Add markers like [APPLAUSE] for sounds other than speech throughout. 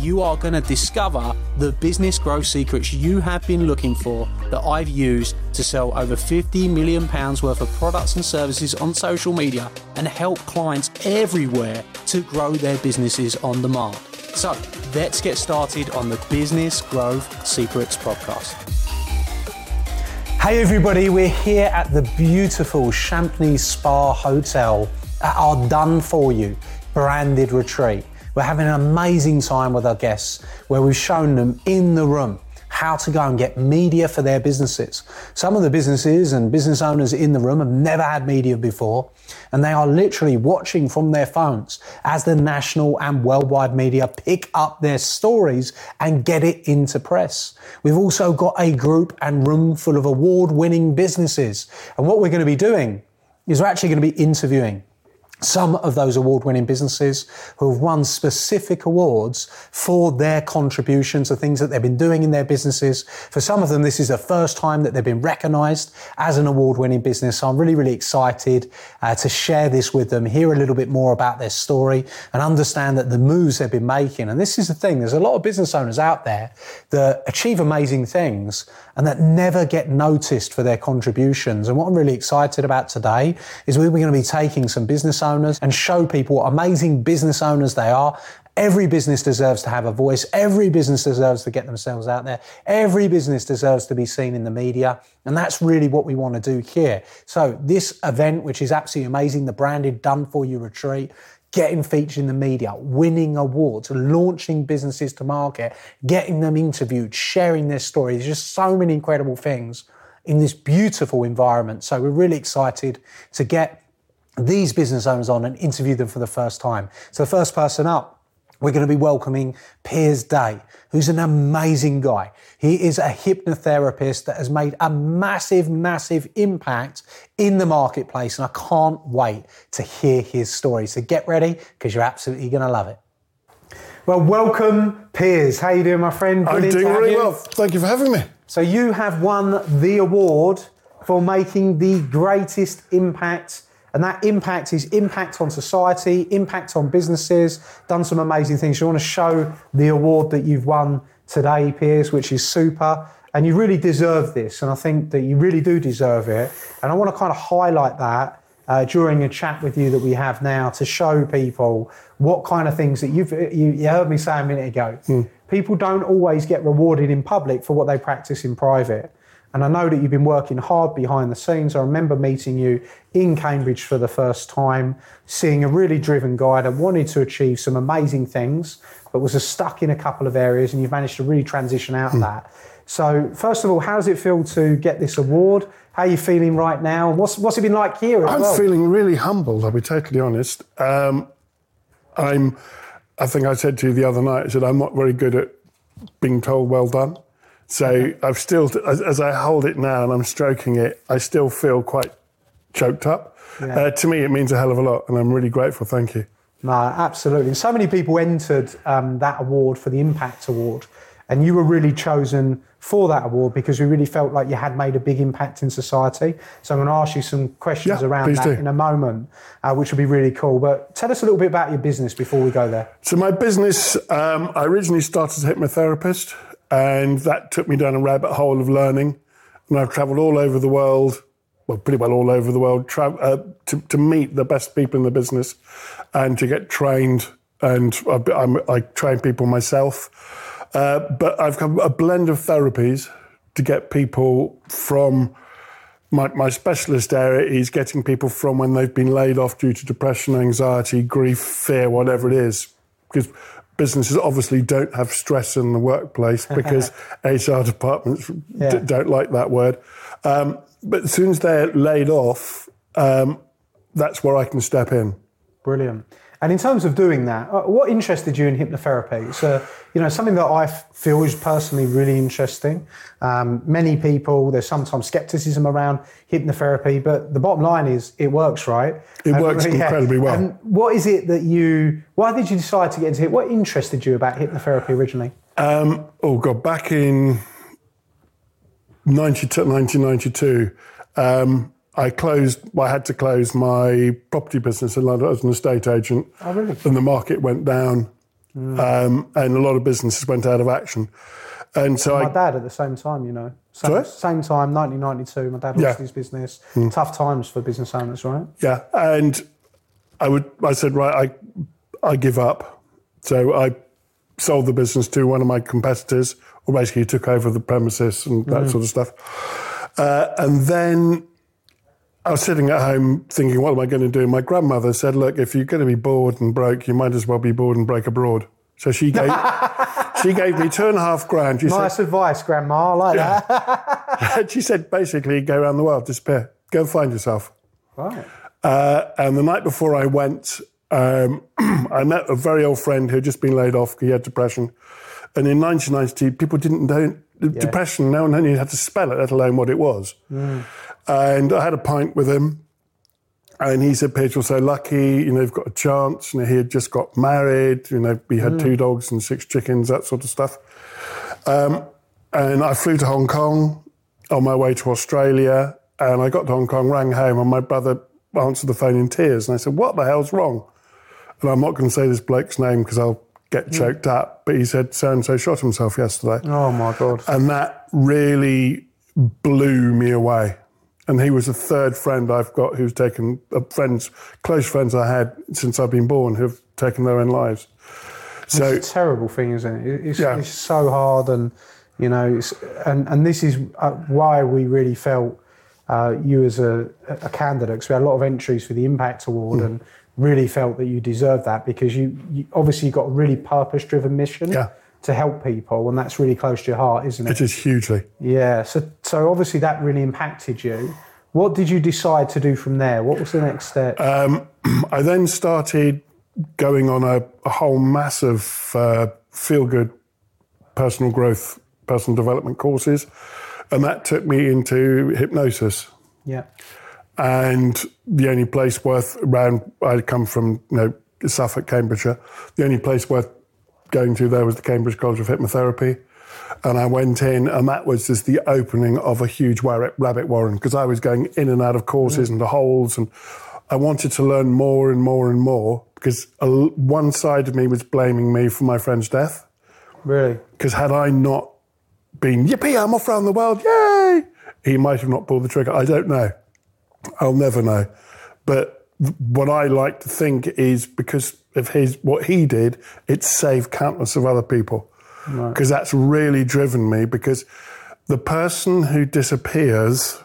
You are going to discover the business growth secrets you have been looking for that I've used to sell over 50 million pounds worth of products and services on social media and help clients everywhere to grow their businesses on demand. So, let's get started on the Business Growth Secrets podcast. Hey everybody, we're here at the beautiful Champney Spa Hotel at our Done For You branded retreat. We're having an amazing time with our guests where we've shown them in the room how to go and get media for their businesses. Some of the businesses and business owners in the room have never had media before, and they are literally watching from their phones as the national and worldwide media pick up their stories and get it into press. We've also got a group and room full of award winning businesses. And what we're going to be doing is we're actually going to be interviewing some of those award winning businesses who have won specific awards for their contributions, the things that they've been doing in their businesses. For some of them, this is the first time that they've been recognized as an award winning business. So I'm really, really excited uh, to share this with them, hear a little bit more about their story and understand that the moves they've been making. And this is the thing. There's a lot of business owners out there that achieve amazing things and that never get noticed for their contributions. And what I'm really excited about today is we're going to be taking some business owners and show people what amazing business owners they are. Every business deserves to have a voice. Every business deserves to get themselves out there. Every business deserves to be seen in the media. And that's really what we want to do here. So this event, which is absolutely amazing, the branded done for you retreat, getting featured in the media, winning awards, launching businesses to market, getting them interviewed, sharing their stories. just so many incredible things in this beautiful environment. So we're really excited to get these business owners on and interview them for the first time. So the first person up we're going to be welcoming Piers Day, who's an amazing guy. He is a hypnotherapist that has made a massive, massive impact in the marketplace, and I can't wait to hear his story. So get ready because you're absolutely going to love it. Well, welcome, Piers. How are you doing, my friend? Brilliant I'm doing really you. well. Thank you for having me. So you have won the award for making the greatest impact and that impact is impact on society, impact on businesses, done some amazing things. You want to show the award that you've won today, Piers, which is super. And you really deserve this. And I think that you really do deserve it. And I want to kind of highlight that uh, during a chat with you that we have now to show people what kind of things that you've, you, you heard me say a minute ago. Mm. People don't always get rewarded in public for what they practice in private. And I know that you've been working hard behind the scenes. I remember meeting you in Cambridge for the first time, seeing a really driven guy that wanted to achieve some amazing things, but was stuck in a couple of areas, and you've managed to really transition out of hmm. that. So, first of all, how does it feel to get this award? How are you feeling right now? What's, what's it been like here? I'm well? feeling really humbled, I'll be totally honest. Um, I'm, I think I said to you the other night, I said, I'm not very good at being told well done. So I've still, as, as, I hold it now and I'm stroking it, I still feel quite choked up. Yeah. Uh, to me, it means a hell of a lot, and I'm really grateful. Thank you. No, absolutely. So many people entered um, that award for the Impact Award, and you were really chosen for that award because we really felt like you had made a big impact in society. So I'm going to ask you some questions yeah, around that do. in a moment, uh, which will be really cool. But tell us a little bit about your business before we go there. So my business, um, I originally started as a hypnotherapist. And that took me down a rabbit hole of learning. And I've traveled all over the world, well, pretty well all over the world, tra- uh, to, to meet the best people in the business and to get trained. And I, I'm, I train people myself. Uh, but I've got a blend of therapies to get people from my, my specialist area is getting people from when they've been laid off due to depression, anxiety, grief, fear, whatever it is. Because businesses obviously don't have stress in the workplace [LAUGHS] because HR departments yeah. d- don't like that word. Um, but as soon as they're laid off, um, that's where I can step in. Brilliant. And in terms of doing that, uh, what interested you in hypnotherapy? It's uh, you know something that I feel is personally really interesting. Um, many people, there's sometimes skepticism around hypnotherapy, but the bottom line is it works, right? It works [LAUGHS] incredibly well. And what is it that you? Why did you decide to get into it? What interested you about hypnotherapy originally? Um, oh god, back in 92 1992, um, I closed. I had to close my property business in London as an estate agent, Oh, really? and the market went down, um, and a lot of businesses went out of action. And so My I, dad at the same time, you know. Same, same time, 1992, my dad lost Yeah. His business. Tough times for business owners, right? yeah, and I would. I said, right, I, I give up. So I sold the business to one of my competitors, or basically took over the premises and that sort of stuff. Uh, and then I was sitting at home thinking, what am I going to do? My grandmother said, look, if you're going to be bored and broke, you might as well be bored and break abroad. So she [LAUGHS] gave she gave me two and a half grand. She Nice advice, Grandma. I like that. said, [LAUGHS] she said basically go around the world, disappear, go find yourself. Right. Uh, and the night before I went, um, [CLEARS THROAT] I met a very old friend who had just been laid off. He had depression. And in 1992, people didn't know depression. No one knew how to spell it, let alone what it was. And I had a pint with him. And he said, Peter, you're so lucky, you know, you've got a chance. You know, he had just got married, you know, he had two dogs and six chickens, that sort of stuff. Um, and I flew to Hong Kong on my way to Australia. And I got to Hong Kong, rang home, and my brother answered the phone in tears. And I said, What the hell's wrong? And I'm not going to say this bloke's name because I'll get choked up. But he said, So and so shot himself yesterday. Oh, my God. And that really blew me away. And he was the third friend I've got who's taken, uh, friends, close friends I had since I've been born who've taken their own lives. So, It's a terrible thing, isn't it? It's, Yeah. it's so hard, and you know, it's, and and this is uh, why we really felt uh, you as a, a candidate. Because we had a lot of entries for the Impact Award, and really felt that you deserved that because you, you obviously got a really purpose-driven mission Yeah. to help people, and that's really close to your heart, isn't it? it is hugely. Yeah. So so obviously that really impacted you. What did you decide to do from there? What was the next step? Um, [CLEARS THROAT] I then started going on a, a whole massive uh, feel good personal growth, personal development courses. And that took me into hypnosis. yeah. And the only place worth around, I come from you know, Suffolk, Cambridgeshire, the only place worth going to there was the Cambridge College of Hypnotherapy. And I went in, and that was just the opening of a huge rabbit warren because I was going in and out of courses mm. and the holes, and I wanted to learn more and more and more because one side of me was blaming me for my friend's death. Really. Because had I not been, yippee, I'm off around the world, yay, he might have not pulled the trigger. I don't know. I'll never know. But what I like to think is because of his what he did, it saved countless of other people. Because that's really driven me. Because the person who disappears,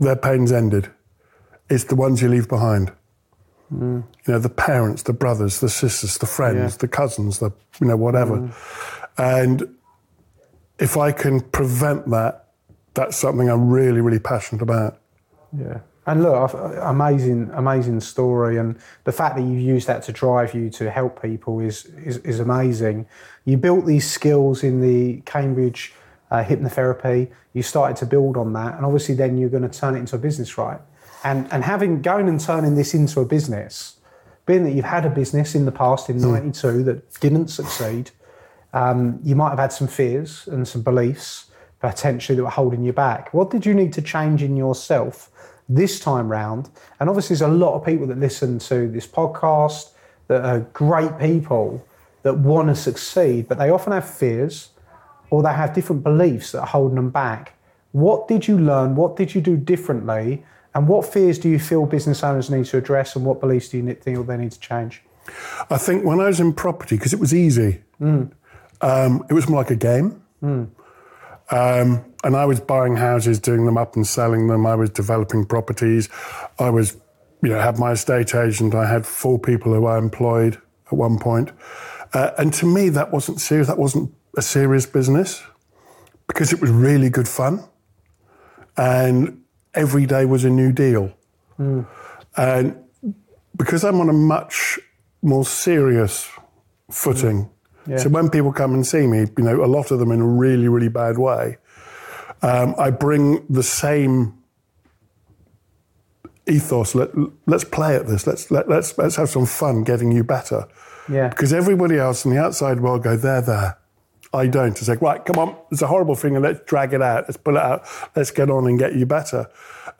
their pain's ended. It's the ones you leave behind. Mm. You know, the parents, the brothers, the sisters, the friends, Yeah. the cousins, the you know whatever. Mm. And if I can prevent that, that's something I'm really, really passionate about. Yeah. And look, amazing, amazing story, and the fact that you use that to drive you to help people is is, is amazing. You built these skills in the Cambridge uh, hypnotherapy. You started to build on that, and obviously, then you're going to turn it into a business, right? And and having going and turning this into a business, being that you've had a business in the past in '92 that didn't succeed, um, you might have had some fears and some beliefs potentially that were holding you back. What did you need to change in yourself this time round? And obviously, there's a lot of people that listen to this podcast that are great people that want to succeed, but they often have fears or they have different beliefs that are holding them back. What did you learn? What did you do differently? And what fears do you feel business owners need to address? And what beliefs do you think they need to change? I think when I was in property, because it was easy, um, it was more like a game. Um, and I was buying houses, doing them up and selling them. I was developing properties. I was, you know, had my estate agent. I had four people who I employed at one point. Uh, and to me, that wasn't serious. That wasn't a serious business because it was really good fun. And every day was a new deal. And because I'm on a much more serious footing. Yeah. So when people come and see me, you know, a lot of them in a really, really bad way, um, I bring the same ethos. Let, let's play at this. Let's let, let's let's have some fun getting you better. Yeah. Because everybody else in the outside world go, they're there. I don't. It's like, right, come on, it's a horrible thing, and let's drag it out. Let's pull it out. Let's get on and get you better.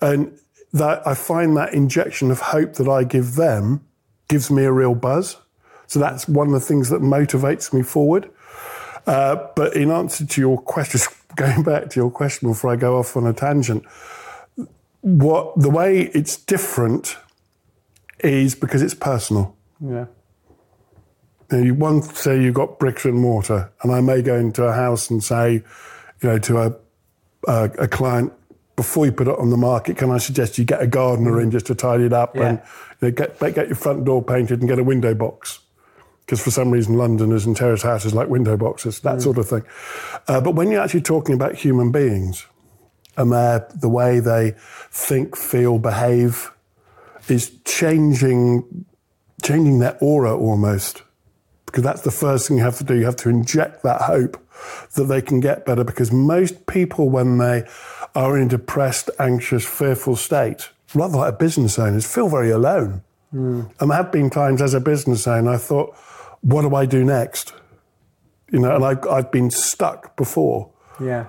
And that I find that injection of hope that I give them gives me a real buzz. So that's one of the things that motivates me forward. Uh, but in answer to your question, going back to your question before I go off on a tangent, what the way it's different is because it's personal. Yeah. You know, you one say you've got bricks and mortar, and I may go into a house and say, you know, to a a, a client before you put it on the market, can I suggest you get a gardener in just to tidy it up Yeah. and you know, get get your front door painted and get a window box because for some reason Londoners and terrace houses like window boxes, that sort of thing. Uh, but when you're actually talking about human beings and the way they think, feel, behave, is changing changing their aura almost because that's the first thing you have to do. You have to inject that hope that they can get better because most people, when they are in a depressed, anxious, fearful state, rather like a business owners, feel very alone. And there have been times as a business owner, I thought, what do I do next? You know, and I, I've been stuck before, Yeah.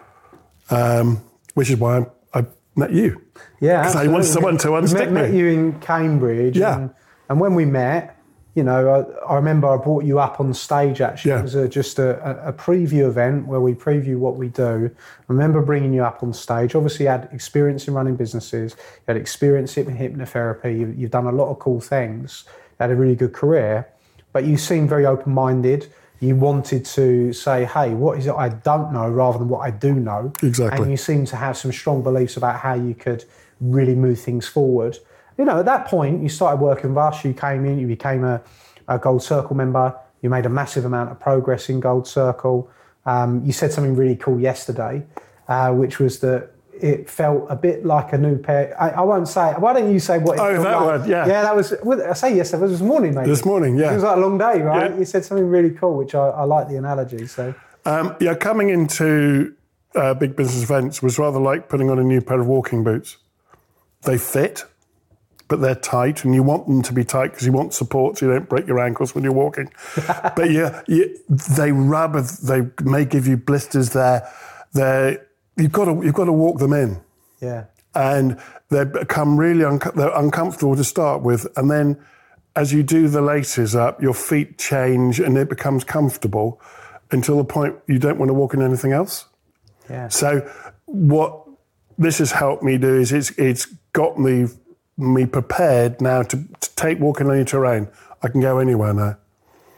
um, which is why I, I met you. Yeah, 'Cause I want absolutely. someone to unstick met, met you in Cambridge. Yeah. And, and when we met, you know, I, I remember I brought you up on stage actually. Yeah. It was a, just a, a- preview event where we preview what we do. I remember bringing you up on stage. Obviously, you had experience in running businesses, you had experience in hypnotherapy, you, you've done a lot of cool things, you had a really good career, but you seem very open minded. You wanted to say, hey, what is it I don't know rather than what I do know? Exactly. And you seem to have some strong beliefs about how you could really move things forward. You know, at that point, you started working with us, you came in, you became a, a Gold Circle member, you made a massive amount of progress in Gold Circle. Um, you said something really cool yesterday, uh, which was that it felt a bit like a new pair. I, I won't say. Why don't you say what? It Oh, that like? word, yeah. Yeah, that was. I say yesterday. It was this morning, maybe. This morning, yeah. It was like a long day, right? Yeah. You said something really cool, which I, I like the analogy. So Um, yeah, coming into uh, big business events was rather like putting on a new pair of walking boots. They fit, but they're tight, and you want them to be tight because you want support so you don't break your ankles when you're walking. [LAUGHS] but yeah, you, they rub, they may give you blisters there. They you've got to you've got to walk them in yeah, and they become really unco- they're uncomfortable to start with, and then as you do the laces up, your feet change and it becomes comfortable until the point you don't want to walk in anything else. yeah, So what this has helped me do is it's it's got me me prepared now to, to take walking any terrain. I can go anywhere now.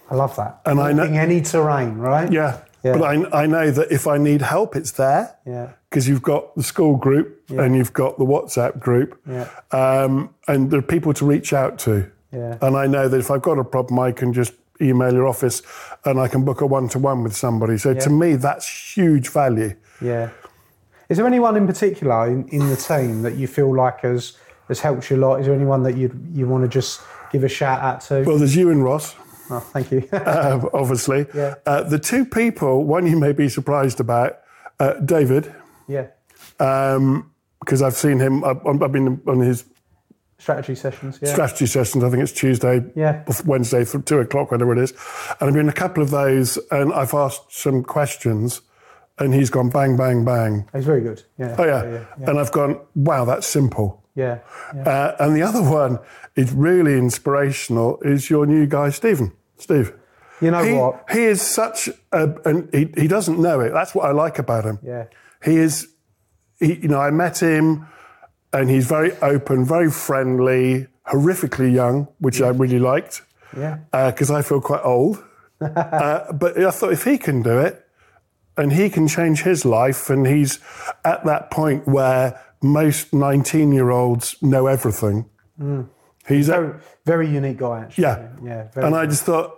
I love that. And I know- any terrain, right? Yeah. Yeah. But I, I know that if I need help, it's there. Yeah. Because you've got the school group and you've got the WhatsApp group. Yeah. Um, and there are people to reach out to. Yeah. And I know that if I've got a problem, I can just email your office and I can book a one to one with somebody. So to me, that's huge value. Yeah. Is there anyone in particular in, in the team that you feel like has has helped you a lot? Is there anyone that you you want to just give a shout out to? Well, there's you and Ross. Oh, thank you. uh, [LAUGHS] obviously. Yeah. Uh, the two people, one you may be surprised about, uh, David, yeah. because I've seen him, I've, I've been on his Strategy sessions. Yeah. strategy sessions, I think it's Tuesday, Yeah. Wednesday, from two o'clock, whatever it is. And I've been in a couple of those, and I've asked some questions, and he's gone bang, bang, bang. He's very good. Yeah. Oh, yeah. Yeah. Yeah. And I've gone, wow, that's simple. yeah. yeah. Uh, and the other one is really inspirational is your new guy, Stephen. Steve. You know he, what? He is such a, and he, he doesn't know it. That's what I like about him. Yeah. He is, he, you know, I met him and he's very open, very friendly, horrifically young, which I really liked Yeah. because I feel quite old. [LAUGHS] uh, but I thought if he can do it and he can change his life, and he's at that point where most 19 year olds know everything. He's at, Very, very unique guy, actually. yeah. Yeah. Very, And I just thought,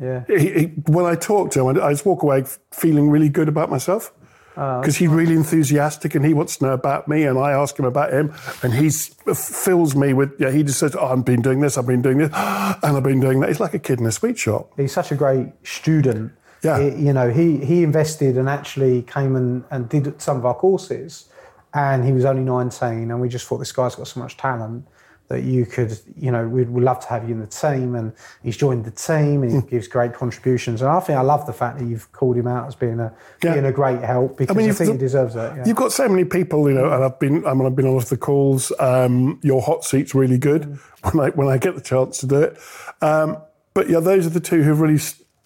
yeah. he, he, when I talk to him, I, I just walk away feeling really good about myself. Ah, because he's really enthusiastic and he wants to know about me, and I ask him about him, and he fills me with. Yeah, he just says, oh, "I've been doing this, I've been doing this, [GASPS] and I've been doing that." He's like a kid in a sweet shop. He's such a great student. Yeah. He- you know, he he invested and actually came and, and did some of our courses, and he was only 19, and we just thought this guy's got so much talent that you could, you know, we'd, we'd love to have you in the team, and he's joined the team, and he Hmm. gives great contributions, and I think I love the fact that you've called him out as being a Yeah. being a great help because I, you've- think he deserves it. Yeah. You've got so many people, you know, and I've been, I mean, I've been on all the calls. Um, your hot seat's really good Mm. when I when I get the chance to do it. Um, but yeah, those are the two who've really,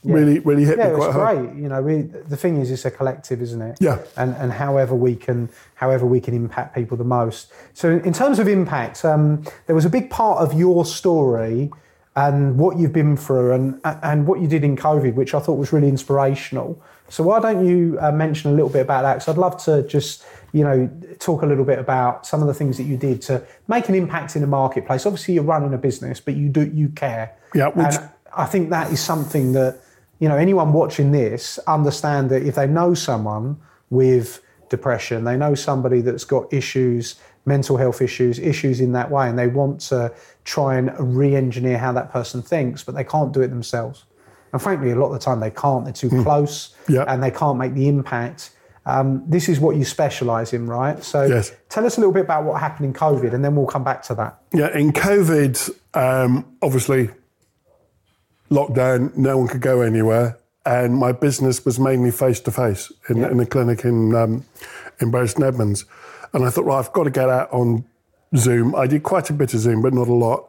s really, really hit Yeah, me quite hard. great. You know, we, the thing is, it's a collective, isn't it? Yeah. And and however we can, however we can impact people the most. So in terms of impact, um, there was a big part of your story and what you've been through and and what you did in COVID, which I thought was really inspirational. So why don't you uh, mention a little bit about that? Because I'd love to just you know talk a little bit about some of the things that you did to make an impact in the marketplace. Obviously, you're running a business, but you do you care. Yeah, which- And I think that is something that you know anyone watching this understand that if they know someone with depression, they know somebody that's got issues, mental health issues, issues in that way, and they want to try and re-engineer how that person thinks, but they can't do it themselves. And frankly, a lot of the time they can't. They're too close, Yeah. and they can't make the impact. Um, this is what you specialise in, right? So, Yes. tell us a little bit about what happened in COVID, and then we'll come back to that. Yeah, in COVID, um, obviously, lockdown, no one could go anywhere, and my business was mainly face to face in in a clinic in um, in Bury Edmunds. And I thought, well, I've got to get out on Zoom. I did quite a bit of Zoom, but not a lot.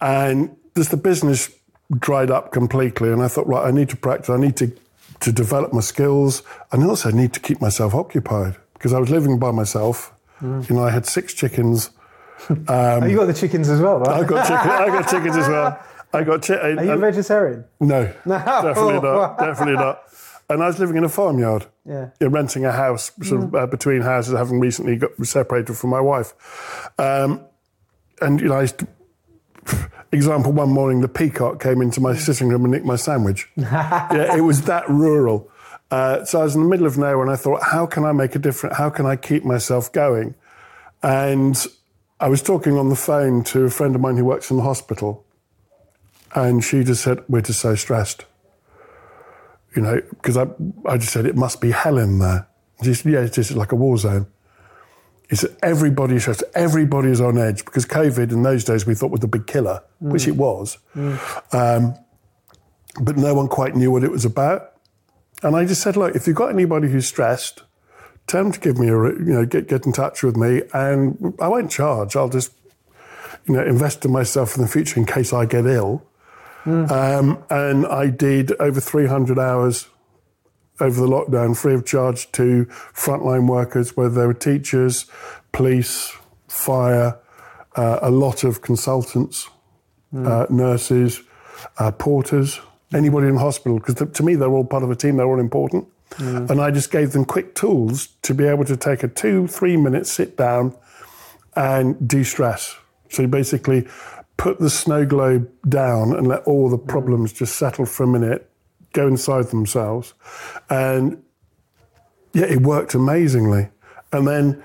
And just the business dried up completely, and I thought, right, I need to practice. I need to to develop my skills, and also I need to keep myself occupied because I was living by myself. You know, I had six chickens. [LAUGHS] oh, you got the chickens as well, right? I got chicken. I got chickens as well. [LAUGHS] I got chicken. Are you a vegetarian? [LAUGHS] no, definitely not. Definitely not. And I was living in a farmyard. Yeah. renting a house sort of uh, between houses, having recently got separated from my wife. Um, and you know, I used to, [SIGHS] example, one morning the peacock came into my sitting room and nicked my sandwich. [LAUGHS] yeah, it was that rural. Uh, so I was in the middle of nowhere, and I thought, how can I make a difference? How can I keep myself going? And I was talking on the phone to a friend of mine who works in the hospital, and she just said, "We're just so stressed." You know, because I, I just said it must be hell in there. She said, yeah, it's just like a war zone. He said everybody's stressed, everybody is on edge because COVID in those days we thought was the big killer, which it was, um, but no one quite knew what it was about. And I just said, look, if you've got anybody who's stressed, tell them to give me a, you know, get get in touch with me, and I won't charge. I'll just, you know, invest in myself in the future in case I get ill. Um, and I did over 300 hours over the lockdown, free of charge to frontline workers, whether they were teachers, police, fire, uh, a lot of consultants, uh, nurses, uh, porters, anybody in hospital, because to me they're all part of a team, they're all important. And I just gave them quick tools to be able to take a two, three minute sit down and de stress. So basically put the snow globe down and let all the problems just settle for a minute, go inside themselves. And yeah, it worked amazingly. And then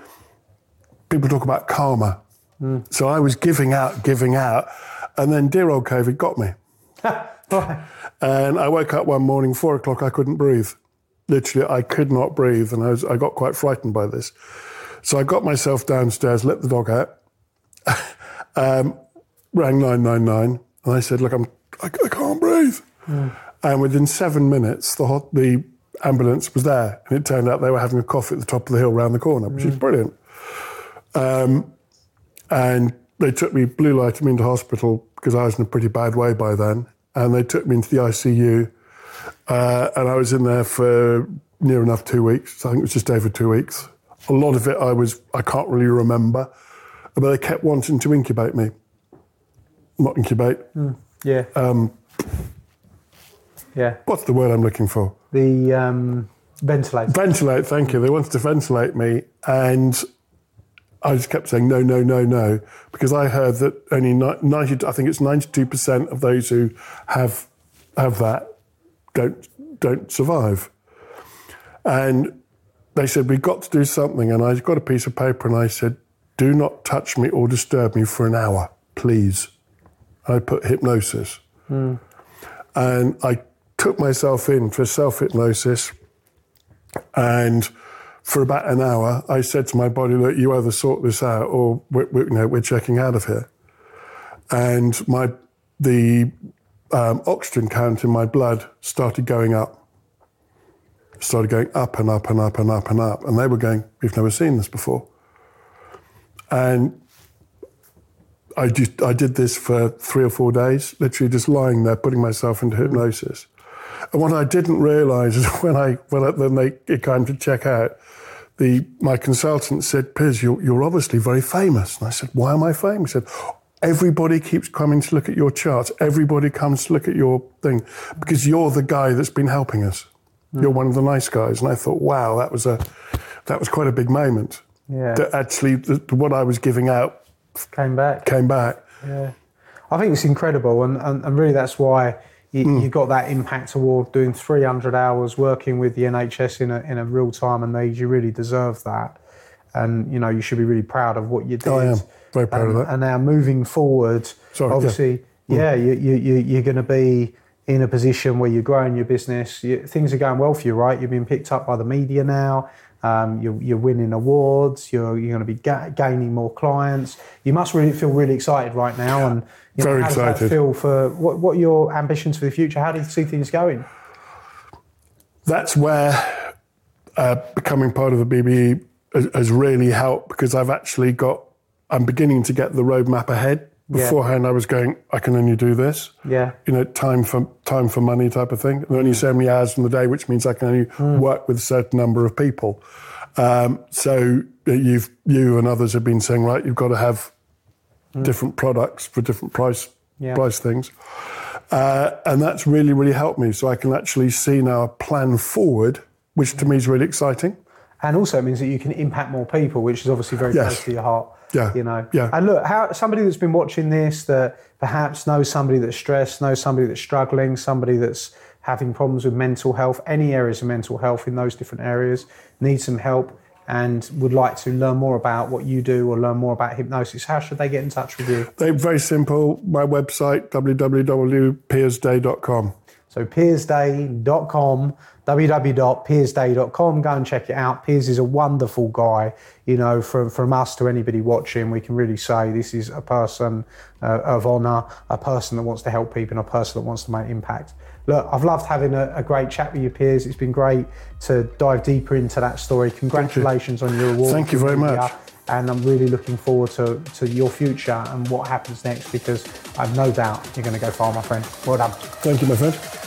people talk about karma. So I was giving out, giving out, and then dear old COVID got me. [LAUGHS] And I woke up one morning, four o'clock, I couldn't breathe. Literally, I could not breathe, and I, was, I got quite frightened by this. So I got myself downstairs, let the dog out, [LAUGHS] um, rang 999, and I said, Look, I'm, I, I can't breathe. And within seven minutes, the, hot, the ambulance was there, and it turned out they were having a coffee at the top of the hill round the corner, which is brilliant. Um, and they took me, blue lighted me into hospital because I was in a pretty bad way by then. And they took me into the ICU. Uh, and I was in there for near enough two weeks. I think it was just over two weeks. A lot of it I was, I can't really remember. But they kept wanting to incubate me. Not incubate. Yeah. Um, yeah. what's the word I'm looking for? The um, ventilator. Ventilate, thank you. They wanted to ventilate me, and I just kept saying no, no, no, no, because I heard that only ninety, I think it's ninety-two percent of those who have have that don't don't survive, and they said, We've got to do something. And I got a piece of paper and I said, Do not touch me or disturb me for an hour, please. I put hypnosis. And I took myself in for self hypnosis. And for about an hour, I said to my body, Look, you either sort this out or we're, we're, you know, we're checking out of here. And my, the um, oxygen count in my blood started going up. Started going up and up and up and up and up. And they were going, We've never seen this before. And I just I did this for three or four days, literally just lying there, putting myself into hypnosis. And what I didn't realise is [LAUGHS] when I when I, then they it came to check out, the my consultant said, "Piers, you're, you're obviously very famous." And I said, "Why am I famous?" He said, "Everybody keeps coming to look at your charts. Everybody comes to look at your thing because you're the guy that's been helping us. Hmm. You're one of the nice guys." And I thought, "Wow, that was a that was quite a big moment." Yeah. That actually, the, what I was giving out Came back. came back. Yeah. I think it's incredible, and, and, and really that's why you, mm. you got that impact award doing 300 hours working with the NHS in a, in a real time and need. You really deserve that. And, you know, you should be really proud of what you did. I am very proud of that. And now moving forward, Sorry, yeah. obviously, mm. yeah, you, you, you, you're going to be in a position where you're growing your business. You, things are going well for you, right? You're being picked up by the media now. Um, you're, you're winning awards. You're, you're going to be ga- gaining more clients. You must really feel really excited right now. And you know, Very how does that excited. feel for what, what are your ambitions for the future? How do you see things going? that's where uh, becoming part of the BBE has, has really helped because I've actually got, I'm beginning to get the roadmap ahead. Yeah. Beforehand, I was going, I can only do this. Yeah. You know, time for time for money type of thing. There are only so many hours in the day, which means I can only work with a certain number of people. Um, so uh, you've you and others have been saying, right, you've got to have different products for different price Yeah. price things. Uh, and that's really, really helped me. So I can actually see now a plan forward, which to me is really exciting. And also, it means that you can impact more people, which is obviously very Yes. close to your heart. Yeah. You know. Yeah. And look, how somebody that's been watching this that perhaps knows somebody that's stressed, knows somebody that's struggling, somebody that's having problems with mental health, any areas of mental health in those different areas, needs some help and would like to learn more about what you do or learn more about hypnosis, how should they get in touch with you? They're very simple. My website, www.piersday.com. So piersday.com, www.piersday.com. Go and check it out. Piers is a wonderful guy. You know, from, from us to anybody watching, we can really say this is a person uh, of honour, a person that wants to help people, and a person that wants to make impact. Look, I've loved having a, a great chat with you, Piers. It's been great to dive deeper into that story. Congratulations on your award. Thank you very much. And I'm really looking forward to, to your future and what happens next because I've no doubt you're going to go far, my friend. Well done. Thank you, my friend.